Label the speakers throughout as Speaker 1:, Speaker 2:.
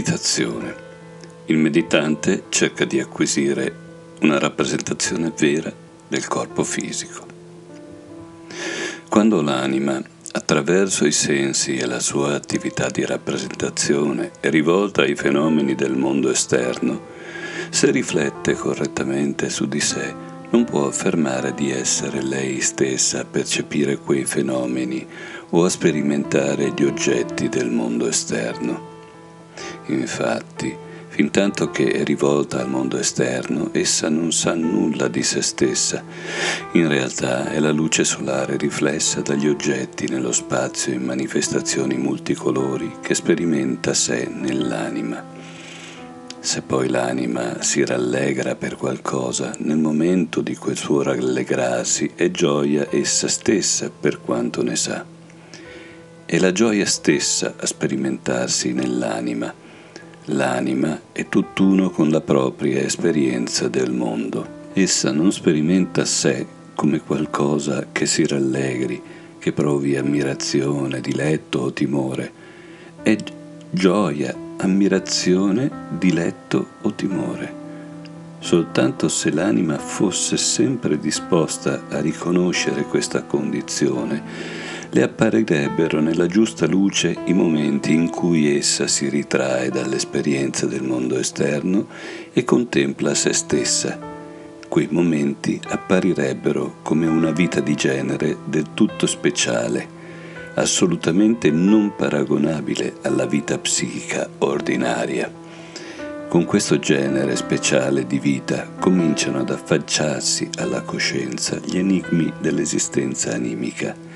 Speaker 1: Meditazione. Il meditante cerca di acquisire una rappresentazione vera del corpo fisico. Quando l'anima, attraverso i sensi e la sua attività di rappresentazione, è rivolta ai fenomeni del mondo esterno, se riflette correttamente su di sé, non può affermare di essere lei stessa a percepire quei fenomeni o a sperimentare gli oggetti del mondo esterno. Infatti, fin tanto che è rivolta al mondo esterno, essa non sa nulla di se stessa. In realtà è la luce solare riflessa dagli oggetti nello spazio in manifestazioni multicolori che sperimenta sé nell'anima. Se poi l'anima si rallegra per qualcosa, nel momento di quel suo rallegrarsi è gioia essa stessa per quanto ne sa. È la gioia stessa a sperimentarsi nell'anima L'anima è tutt'uno con la propria esperienza del mondo. Essa non sperimenta sé come qualcosa che si rallegri, che provi ammirazione, diletto o timore. È gioia, ammirazione, diletto o timore. Soltanto se l'anima fosse sempre disposta a riconoscere questa condizione, le apparirebbero nella giusta luce i momenti in cui essa si ritrae dall'esperienza del mondo esterno e contempla se stessa. Quei momenti apparirebbero come una vita di genere del tutto speciale, assolutamente non paragonabile alla vita psichica ordinaria. Con questo genere speciale di vita cominciano ad affacciarsi alla coscienza gli enigmi dell'esistenza animica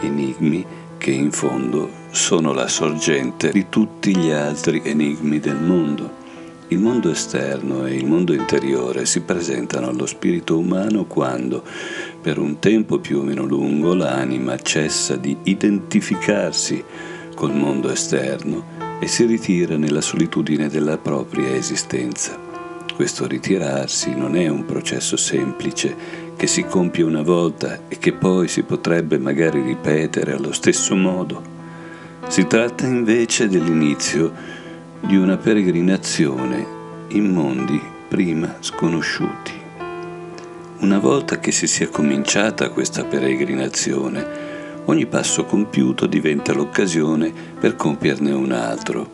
Speaker 1: enigmi che in fondo sono la sorgente di tutti gli altri enigmi del mondo. Il mondo esterno e il mondo interiore si presentano allo spirito umano quando, per un tempo più o meno lungo, l'anima cessa di identificarsi col mondo esterno e si ritira nella solitudine della propria esistenza. Questo ritirarsi non è un processo semplice che si compie una volta e che poi si potrebbe magari ripetere allo stesso modo. Si tratta invece dell'inizio di una peregrinazione in mondi prima sconosciuti. Una volta che si sia cominciata questa peregrinazione, ogni passo compiuto diventa l'occasione per compierne un altro.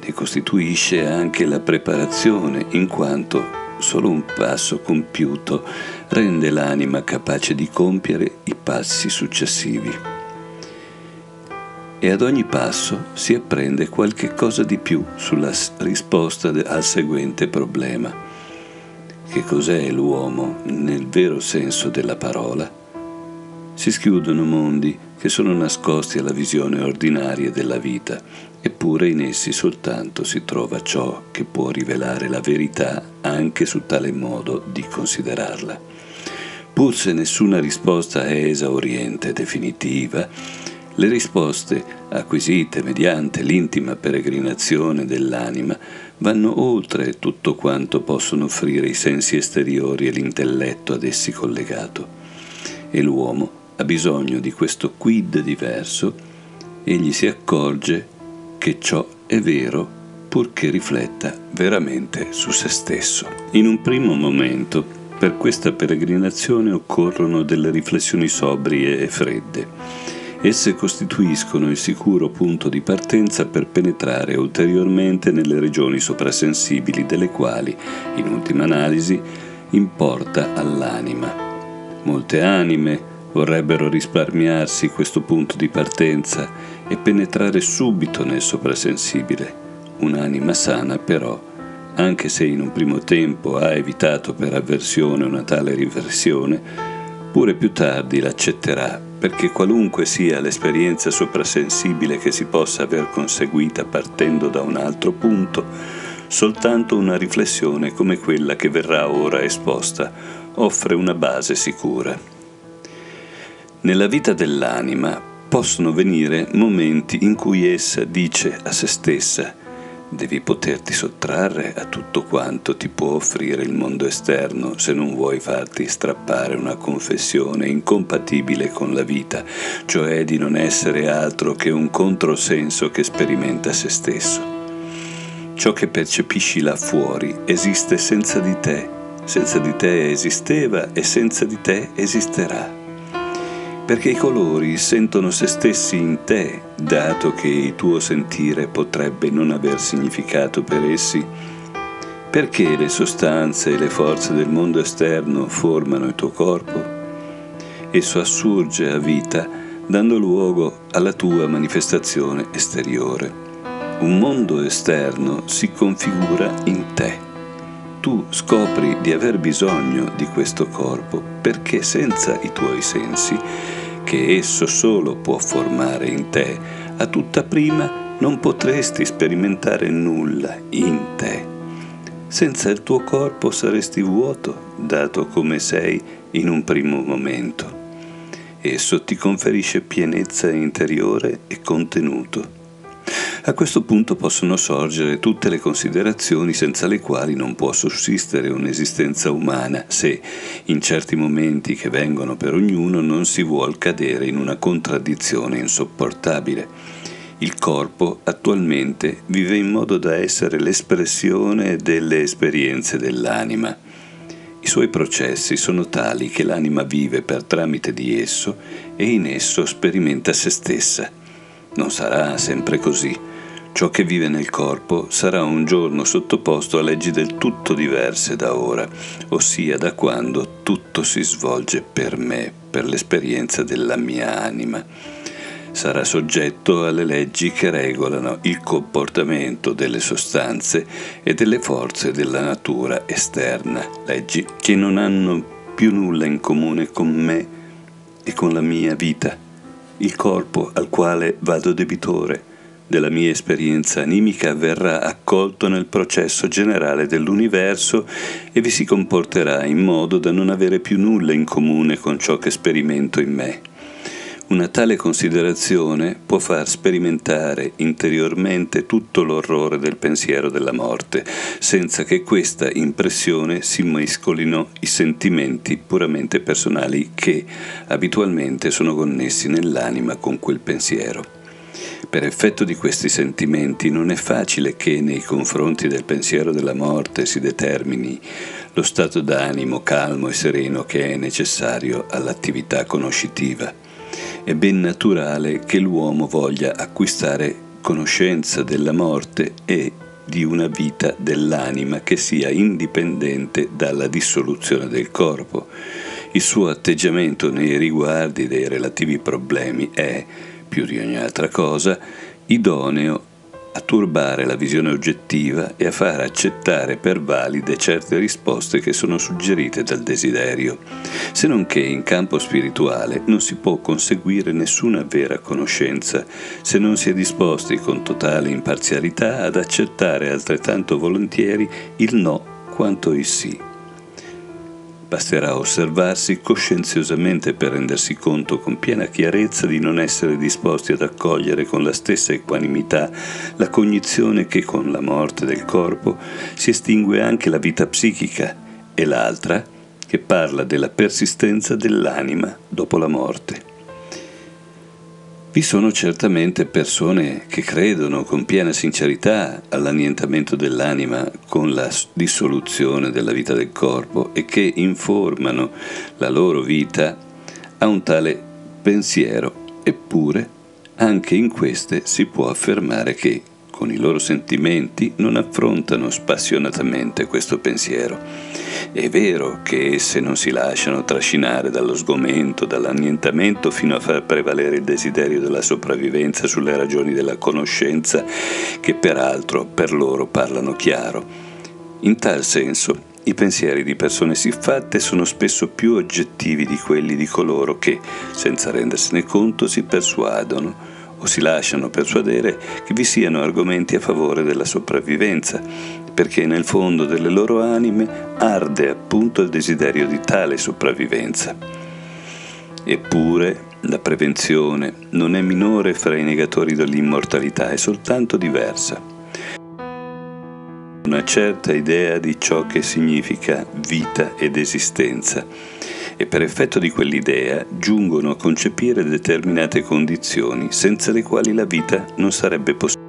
Speaker 1: Ne costituisce anche la preparazione, in quanto solo un passo compiuto rende l'anima capace di compiere i passi successivi. E ad ogni passo si apprende qualche cosa di più sulla risposta al seguente problema. Che cos'è l'uomo nel vero senso della parola? Si schiudono mondi che sono nascosti alla visione ordinaria della vita, eppure in essi soltanto si trova ciò che può rivelare la verità anche su tale modo di considerarla. Pur se nessuna risposta è esauriente, definitiva, le risposte acquisite mediante l'intima peregrinazione dell'anima vanno oltre tutto quanto possono offrire i sensi esteriori e l'intelletto ad essi collegato. E l'uomo ha bisogno di questo quid diverso, egli si accorge che ciò è vero purché rifletta veramente su se stesso. In un primo momento, per questa peregrinazione occorrono delle riflessioni sobrie e fredde. Esse costituiscono il sicuro punto di partenza per penetrare ulteriormente nelle regioni soprasensibili delle quali, in ultima analisi, importa all'anima. Molte anime, vorrebbero risparmiarsi questo punto di partenza e penetrare subito nel soprasensibile. Un'anima sana però, anche se in un primo tempo ha evitato per avversione una tale riflessione, pure più tardi l'accetterà, perché qualunque sia l'esperienza soprasensibile che si possa aver conseguita partendo da un altro punto, soltanto una riflessione come quella che verrà ora esposta offre una base sicura. Nella vita dell'anima possono venire momenti in cui essa dice a se stessa devi poterti sottrarre a tutto quanto ti può offrire il mondo esterno se non vuoi farti strappare una confessione incompatibile con la vita, cioè di non essere altro che un controsenso che sperimenta se stesso. Ciò che percepisci là fuori esiste senza di te, senza di te esisteva e senza di te esisterà perché i colori sentono se stessi in te, dato che il tuo sentire potrebbe non aver significato per essi, perché le sostanze e le forze del mondo esterno formano il tuo corpo? Esso assurge a vita dando luogo alla tua manifestazione esteriore. Un mondo esterno si configura in te. Tu scopri di aver bisogno di questo corpo perché senza i tuoi sensi che esso solo può formare in te, a tutta prima non potresti sperimentare nulla in te. Senza il tuo corpo saresti vuoto, dato come sei in un primo momento. Esso ti conferisce pienezza interiore e contenuto. A questo punto possono sorgere tutte le considerazioni senza le quali non può sussistere un'esistenza umana se, in certi momenti che vengono per ognuno, non si vuol cadere in una contraddizione insopportabile. Il corpo attualmente vive in modo da essere l'espressione delle esperienze dell'anima. I suoi processi sono tali che l'anima vive per tramite di esso e in esso sperimenta se stessa. Non sarà sempre così. Ciò che vive nel corpo sarà un giorno sottoposto a leggi del tutto diverse da ora, ossia da quando tutto si svolge per me, per l'esperienza della mia anima. Sarà soggetto alle leggi che regolano il comportamento delle sostanze e delle forze della natura esterna, leggi che non hanno più nulla in comune con me e con la mia vita, il corpo al quale vado debitore della mia esperienza animica verrà accolto nel processo generale dell'universo e vi si comporterà in modo da non avere più nulla in comune con ciò che sperimento in me. Una tale considerazione può far sperimentare interiormente tutto l'orrore del pensiero della morte, senza che questa impressione si mescolino i sentimenti puramente personali che abitualmente sono connessi nell'anima con quel pensiero. Per effetto di questi sentimenti non è facile che nei confronti del pensiero della morte si determini lo stato d'animo calmo e sereno che è necessario all'attività conoscitiva. È ben naturale che l'uomo voglia acquistare conoscenza della morte e di una vita dell'anima che sia indipendente dalla dissoluzione del corpo. Il suo atteggiamento nei riguardi dei relativi problemi è più di ogni altra cosa, idoneo a turbare la visione oggettiva e a far accettare per valide certe risposte che sono suggerite dal desiderio, se non che in campo spirituale non si può conseguire nessuna vera conoscenza se non si è disposti con totale imparzialità ad accettare altrettanto volentieri il no quanto il sì. Basterà osservarsi coscienziosamente per rendersi conto con piena chiarezza di non essere disposti ad accogliere con la stessa equanimità la cognizione che con la morte del corpo si estingue anche la vita psichica e l'altra che parla della persistenza dell'anima dopo la morte. Vi sono certamente persone che credono con piena sincerità all'annientamento dell'anima con la dissoluzione della vita del corpo e che informano la loro vita a un tale pensiero, eppure anche in queste si può affermare che con i loro sentimenti non affrontano spassionatamente questo pensiero. È vero che esse non si lasciano trascinare dallo sgomento, dall'annientamento fino a far prevalere il desiderio della sopravvivenza sulle ragioni della conoscenza che peraltro per loro parlano chiaro. In tal senso, i pensieri di persone siffatte sono spesso più oggettivi di quelli di coloro che, senza rendersene conto, si persuadono o si lasciano persuadere che vi siano argomenti a favore della sopravvivenza, perché nel fondo delle loro anime arde appunto il desiderio di tale sopravvivenza. Eppure la prevenzione non è minore fra i negatori dell'immortalità, è soltanto diversa. una certa idea di ciò che significa vita ed esistenza e per effetto di quell'idea giungono a concepire determinate condizioni senza le quali la vita non sarebbe possibile.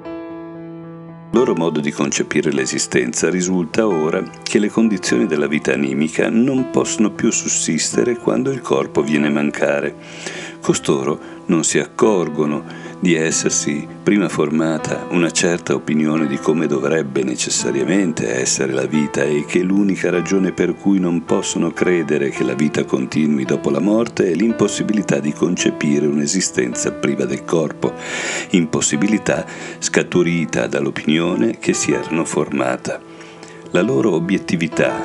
Speaker 1: Il loro modo di concepire l'esistenza risulta ora che le condizioni della vita animica non possono più sussistere quando il corpo viene a mancare. Costoro non si accorgono di essersi prima formata una certa opinione di come dovrebbe necessariamente essere la vita e che l'unica ragione per cui non possono credere che la vita continui dopo la morte è l'impossibilità di concepire un'esistenza priva del corpo, impossibilità scaturita dall'opinione che si erano formata. La loro obiettività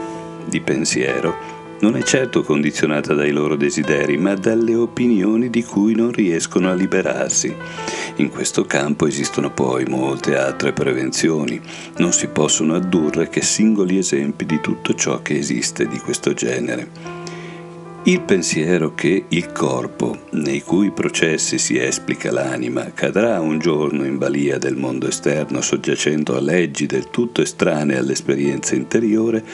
Speaker 1: di pensiero non è certo condizionata dai loro desideri, ma dalle opinioni di cui non riescono a liberarsi. In questo campo esistono poi molte altre prevenzioni. Non si possono addurre che singoli esempi di tutto ciò che esiste di questo genere. Il pensiero che il corpo, nei cui processi si esplica l'anima, cadrà un giorno in balia del mondo esterno soggiacendo a leggi del tutto estranee all'esperienza interiore,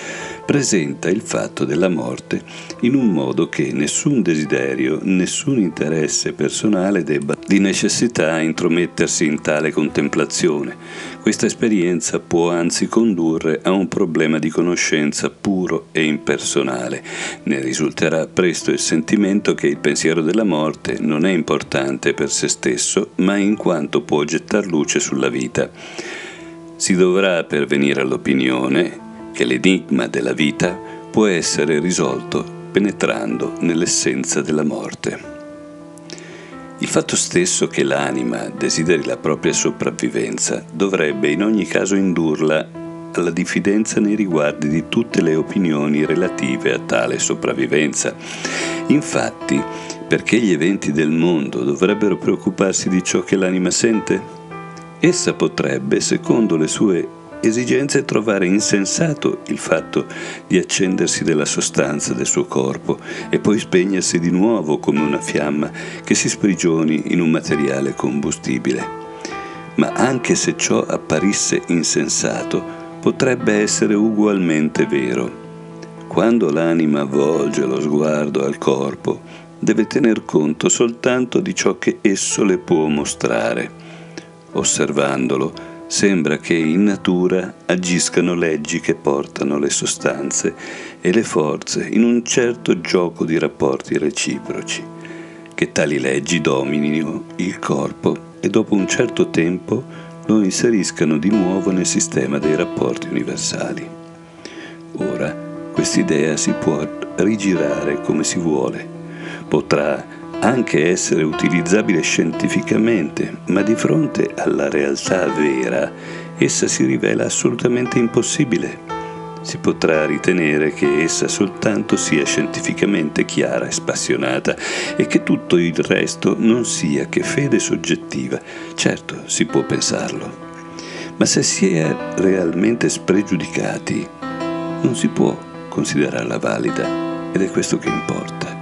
Speaker 1: presenta il fatto della morte in un modo che nessun desiderio, nessun interesse personale debba di necessità intromettersi in tale contemplazione. Questa esperienza può anzi condurre a un problema di conoscenza puro e impersonale. Ne risulterà presto il sentimento che il pensiero della morte non è importante per se stesso, ma in quanto può gettar luce sulla vita. Si dovrà pervenire all'opinione che l'enigma della vita può essere risolto penetrando nell'essenza della morte. Il fatto stesso che l'anima desideri la propria sopravvivenza dovrebbe in ogni caso indurla alla diffidenza nei riguardi di tutte le opinioni relative a tale sopravvivenza. Infatti, perché gli eventi del mondo dovrebbero preoccuparsi di ciò che l'anima sente? Essa potrebbe, secondo le sue esigenze, trovare insensato il fatto di accendersi della sostanza del suo corpo e poi spegnersi di nuovo come una fiamma che si sprigioni in un materiale combustibile. Ma anche se ciò apparisse insensato, potrebbe essere ugualmente vero. Quando l'anima volge lo sguardo al corpo, deve tener conto soltanto di ciò che esso le può mostrare. Osservandolo, sembra che in natura agiscano leggi che portano le sostanze e le forze in un certo gioco di rapporti reciproci, che tali leggi dominino il corpo e dopo un certo tempo lo inseriscano di nuovo nel sistema dei rapporti universali. Ora, quest'idea si può rigirare come si vuole, potrà anche essere utilizzabile scientificamente, ma di fronte alla realtà vera essa si rivela assolutamente impossibile si potrà ritenere che essa soltanto sia scientificamente chiara e spassionata e che tutto il resto non sia che fede soggettiva. Certo, si può pensarlo. Ma se si è realmente spregiudicati, non si può considerarla valida ed è questo che importa.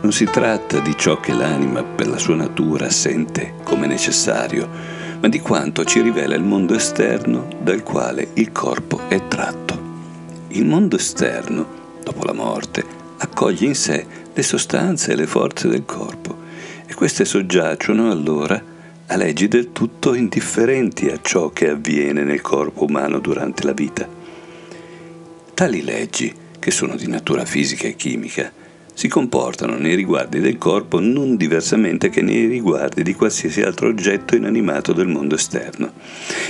Speaker 1: Non si tratta di ciò che l'anima per la sua natura sente come necessario, ma di quanto ci rivela il mondo esterno dal quale il corpo è tratto. Il mondo esterno, dopo la morte, accoglie in sé le sostanze e le forze del corpo e queste soggiacciono allora a leggi del tutto indifferenti a ciò che avviene nel corpo umano durante la vita. Tali leggi, che sono di natura fisica e chimica, si comportano nei riguardi del corpo non diversamente che nei riguardi di qualsiasi altro oggetto inanimato del mondo esterno.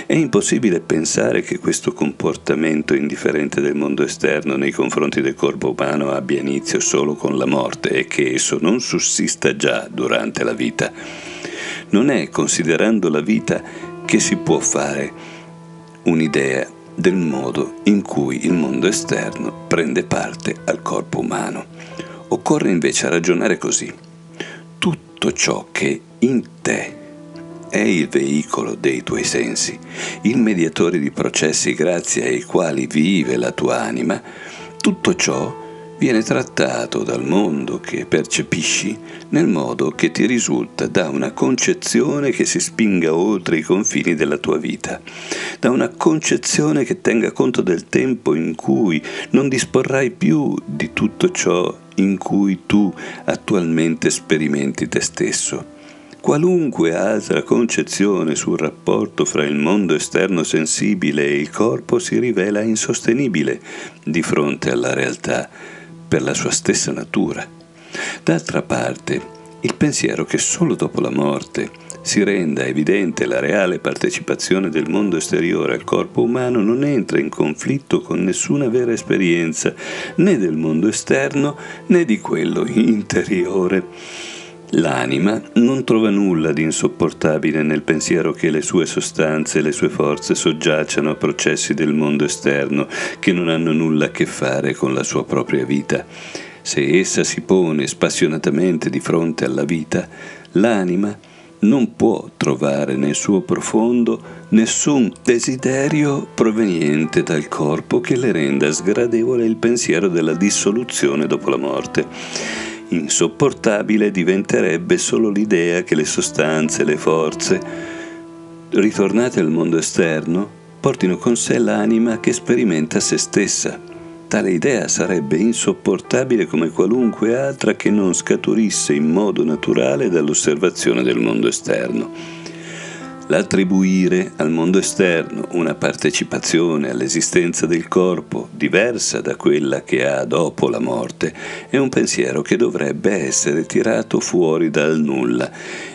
Speaker 1: È impossibile pensare che questo comportamento indifferente del mondo esterno nei confronti del corpo umano abbia inizio solo con la morte e che esso non sussista già durante la vita. Non è considerando la vita che si può fare un'idea del modo in cui il mondo esterno prende parte al corpo umano. Occorre invece ragionare così. Tutto ciò che in te è il veicolo dei tuoi sensi, il mediatore di processi grazie ai quali vive la tua anima, tutto ciò viene trattato dal mondo che percepisci nel modo che ti risulta da una concezione che si spinga oltre i confini della tua vita, da una concezione che tenga conto del tempo in cui non disporrai più di tutto ciò in cui tu attualmente sperimenti te stesso. Qualunque altra concezione sul rapporto fra il mondo esterno sensibile e il corpo si rivela insostenibile di fronte alla realtà per la sua stessa natura. D'altra parte, il pensiero che solo dopo la morte si renda evidente la reale partecipazione del mondo esteriore al corpo umano non entra in conflitto con nessuna vera esperienza né del mondo esterno né di quello interiore. L'anima non trova nulla di insopportabile nel pensiero che le sue sostanze e le sue forze soggiacciano a processi del mondo esterno che non hanno nulla a che fare con la sua propria vita. Se essa si pone spassionatamente di fronte alla vita, l'anima non può trovare nel suo profondo nessun desiderio proveniente dal corpo che le renda sgradevole il pensiero della dissoluzione dopo la morte. Insopportabile diventerebbe solo l'idea che le sostanze, le forze, ritornate al mondo esterno, portino con sé l'anima che sperimenta se stessa Tale idea sarebbe insopportabile come qualunque altra che non scaturisse in modo naturale dall'osservazione del mondo esterno. L'attribuire al mondo esterno una partecipazione all'esistenza del corpo diversa da quella che ha dopo la morte è un pensiero che dovrebbe essere tirato fuori dal nulla.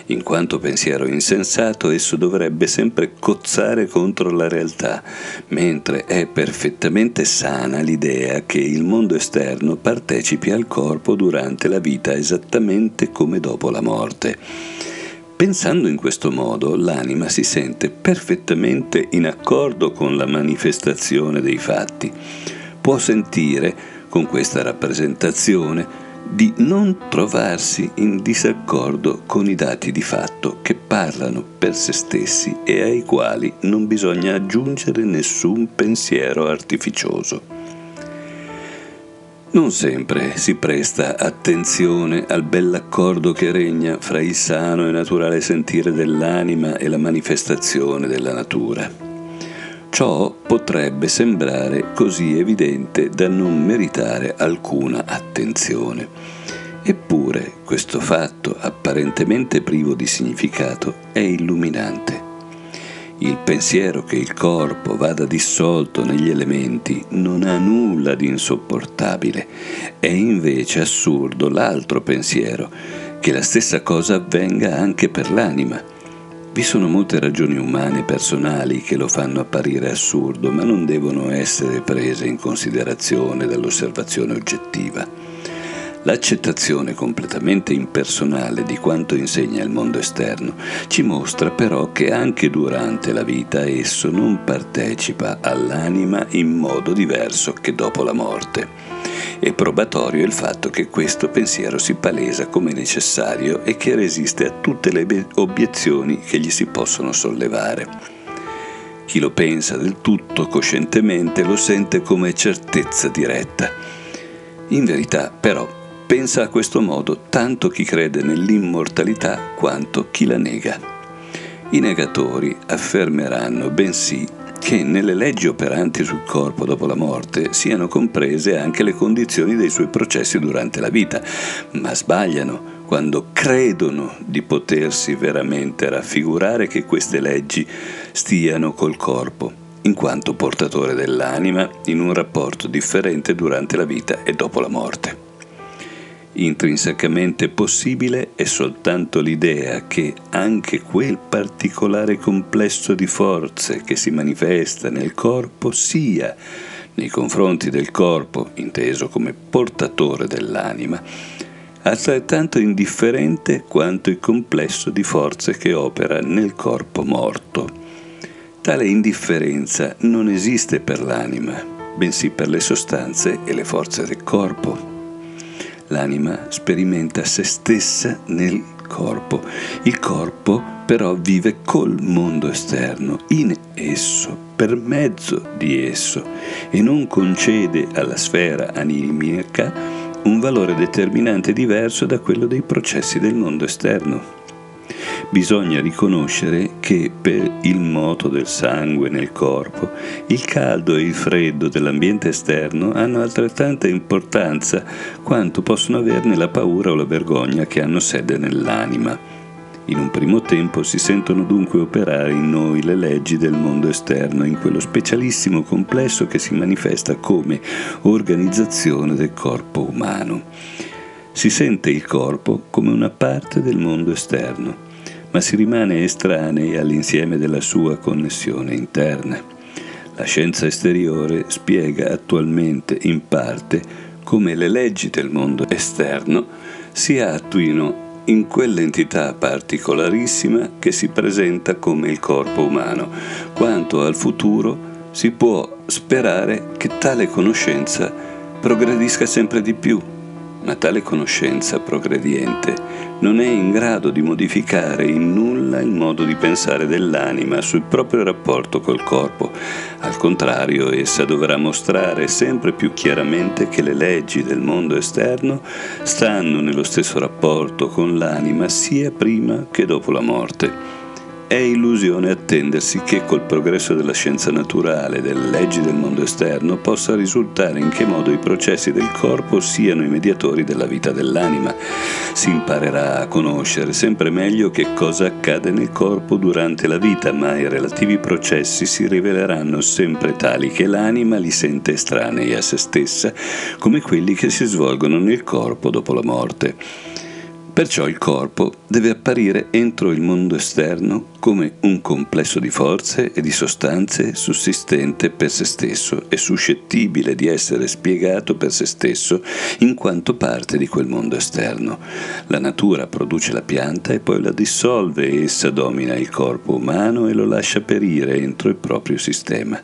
Speaker 1: In quanto pensiero insensato, esso dovrebbe sempre cozzare contro la realtà, mentre è perfettamente sana l'idea che il mondo esterno partecipi al corpo durante la vita esattamente come dopo la morte. Pensando in questo modo, l'anima si sente perfettamente in accordo con la manifestazione dei fatti. Può sentire, con questa rappresentazione, di non trovarsi in disaccordo con i dati di fatto che parlano per se stessi e ai quali non bisogna aggiungere nessun pensiero artificioso. Non sempre si presta attenzione al bell'accordo che regna fra il sano e naturale sentire dell'anima e la manifestazione della natura. Ciò potrebbe sembrare così evidente da non meritare alcuna attenzione. Eppure questo fatto, apparentemente privo di significato, è illuminante. Il pensiero che il corpo vada dissolto negli elementi non ha nulla di insopportabile, è invece assurdo l'altro pensiero, che la stessa cosa avvenga anche per l'anima. Vi sono molte ragioni umane personali che lo fanno apparire assurdo, ma non devono essere prese in considerazione dall'osservazione oggettiva. L'accettazione completamente impersonale di quanto insegna il mondo esterno ci mostra però che anche durante la vita esso non partecipa all'anima in modo diverso che dopo la morte. È probatorio il fatto che questo pensiero si palesa come necessario e che resiste a tutte le obiezioni che gli si possono sollevare. Chi lo pensa del tutto coscientemente lo sente come certezza diretta. In verità, però, Pensa a questo modo tanto chi crede nell'immortalità quanto chi la nega. I negatori affermeranno bensì che nelle leggi operanti sul corpo dopo la morte siano comprese anche le condizioni dei suoi processi durante la vita, ma sbagliano quando credono di potersi veramente raffigurare che queste leggi stiano col corpo, in quanto portatore dell'anima in un rapporto differente durante la vita e dopo la morte intrinsecamente possibile è soltanto l'idea che anche quel particolare complesso di forze che si manifesta nel corpo sia, nei confronti del corpo, inteso come portatore dell'anima, altrettanto indifferente quanto il complesso di forze che opera nel corpo morto. Tale indifferenza non esiste per l'anima, bensì per le sostanze e le forze del corpo l'anima sperimenta se stessa nel corpo. Il corpo però vive col mondo esterno, in esso, per mezzo di esso, e non concede alla sfera animica un valore determinante diverso da quello dei processi del mondo esterno. Bisogna riconoscere che per il moto del sangue nel corpo, il caldo e il freddo dell'ambiente esterno hanno altrettanta importanza quanto possono averne la paura o la vergogna che hanno sede nell'anima. In un primo tempo si sentono dunque operare in noi le leggi del mondo esterno, in quello specialissimo complesso che si manifesta come organizzazione del corpo umano. Si sente il corpo come una parte del mondo esterno ma si rimane estranei all'insieme della sua connessione interna. La scienza esteriore spiega attualmente in parte come le leggi del mondo esterno si attuino in quell'entità particolarissima che si presenta come il corpo umano. Quanto al futuro, si può sperare che tale conoscenza progredisca sempre di più, ma tale conoscenza progrediente non è in grado di modificare in nulla il modo di pensare dell'anima sul proprio rapporto col corpo. Al contrario, essa dovrà mostrare sempre più chiaramente che le leggi del mondo esterno stanno nello stesso rapporto con l'anima sia prima che dopo la morte. È illusione attendersi che col progresso della scienza naturale delle leggi del mondo esterno possa risultare in che modo i processi del corpo siano i mediatori della vita dell'anima. Si imparerà a conoscere sempre meglio che cosa accade nel corpo durante la vita, ma i relativi processi si riveleranno sempre tali che l'anima li sente estranei a se stessa, come quelli che si svolgono nel corpo dopo la morte. Perciò il corpo deve apparire entro il mondo esterno come un complesso di forze e di sostanze sussistente per se stesso e suscettibile di essere spiegato per se stesso in quanto parte di quel mondo esterno. La natura produce la pianta e poi la dissolve e essa domina il corpo umano e lo lascia perire entro il proprio sistema.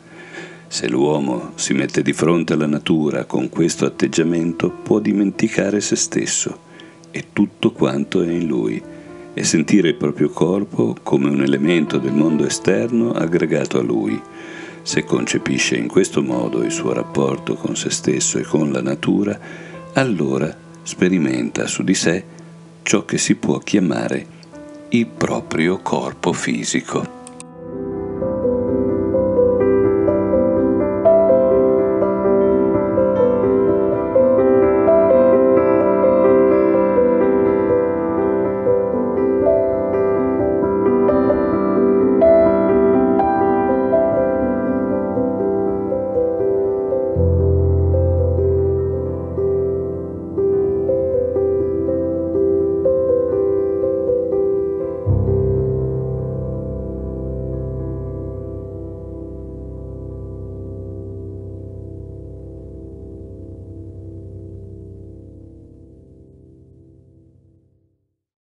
Speaker 1: Se l'uomo si mette di fronte alla natura con questo atteggiamento può dimenticare se stesso e tutto quanto è in lui e sentire il proprio corpo come un elemento del mondo esterno aggregato a lui. Se concepisce in questo modo il suo rapporto con se stesso e con la natura, allora sperimenta su di sé ciò che si può chiamare il proprio corpo fisico.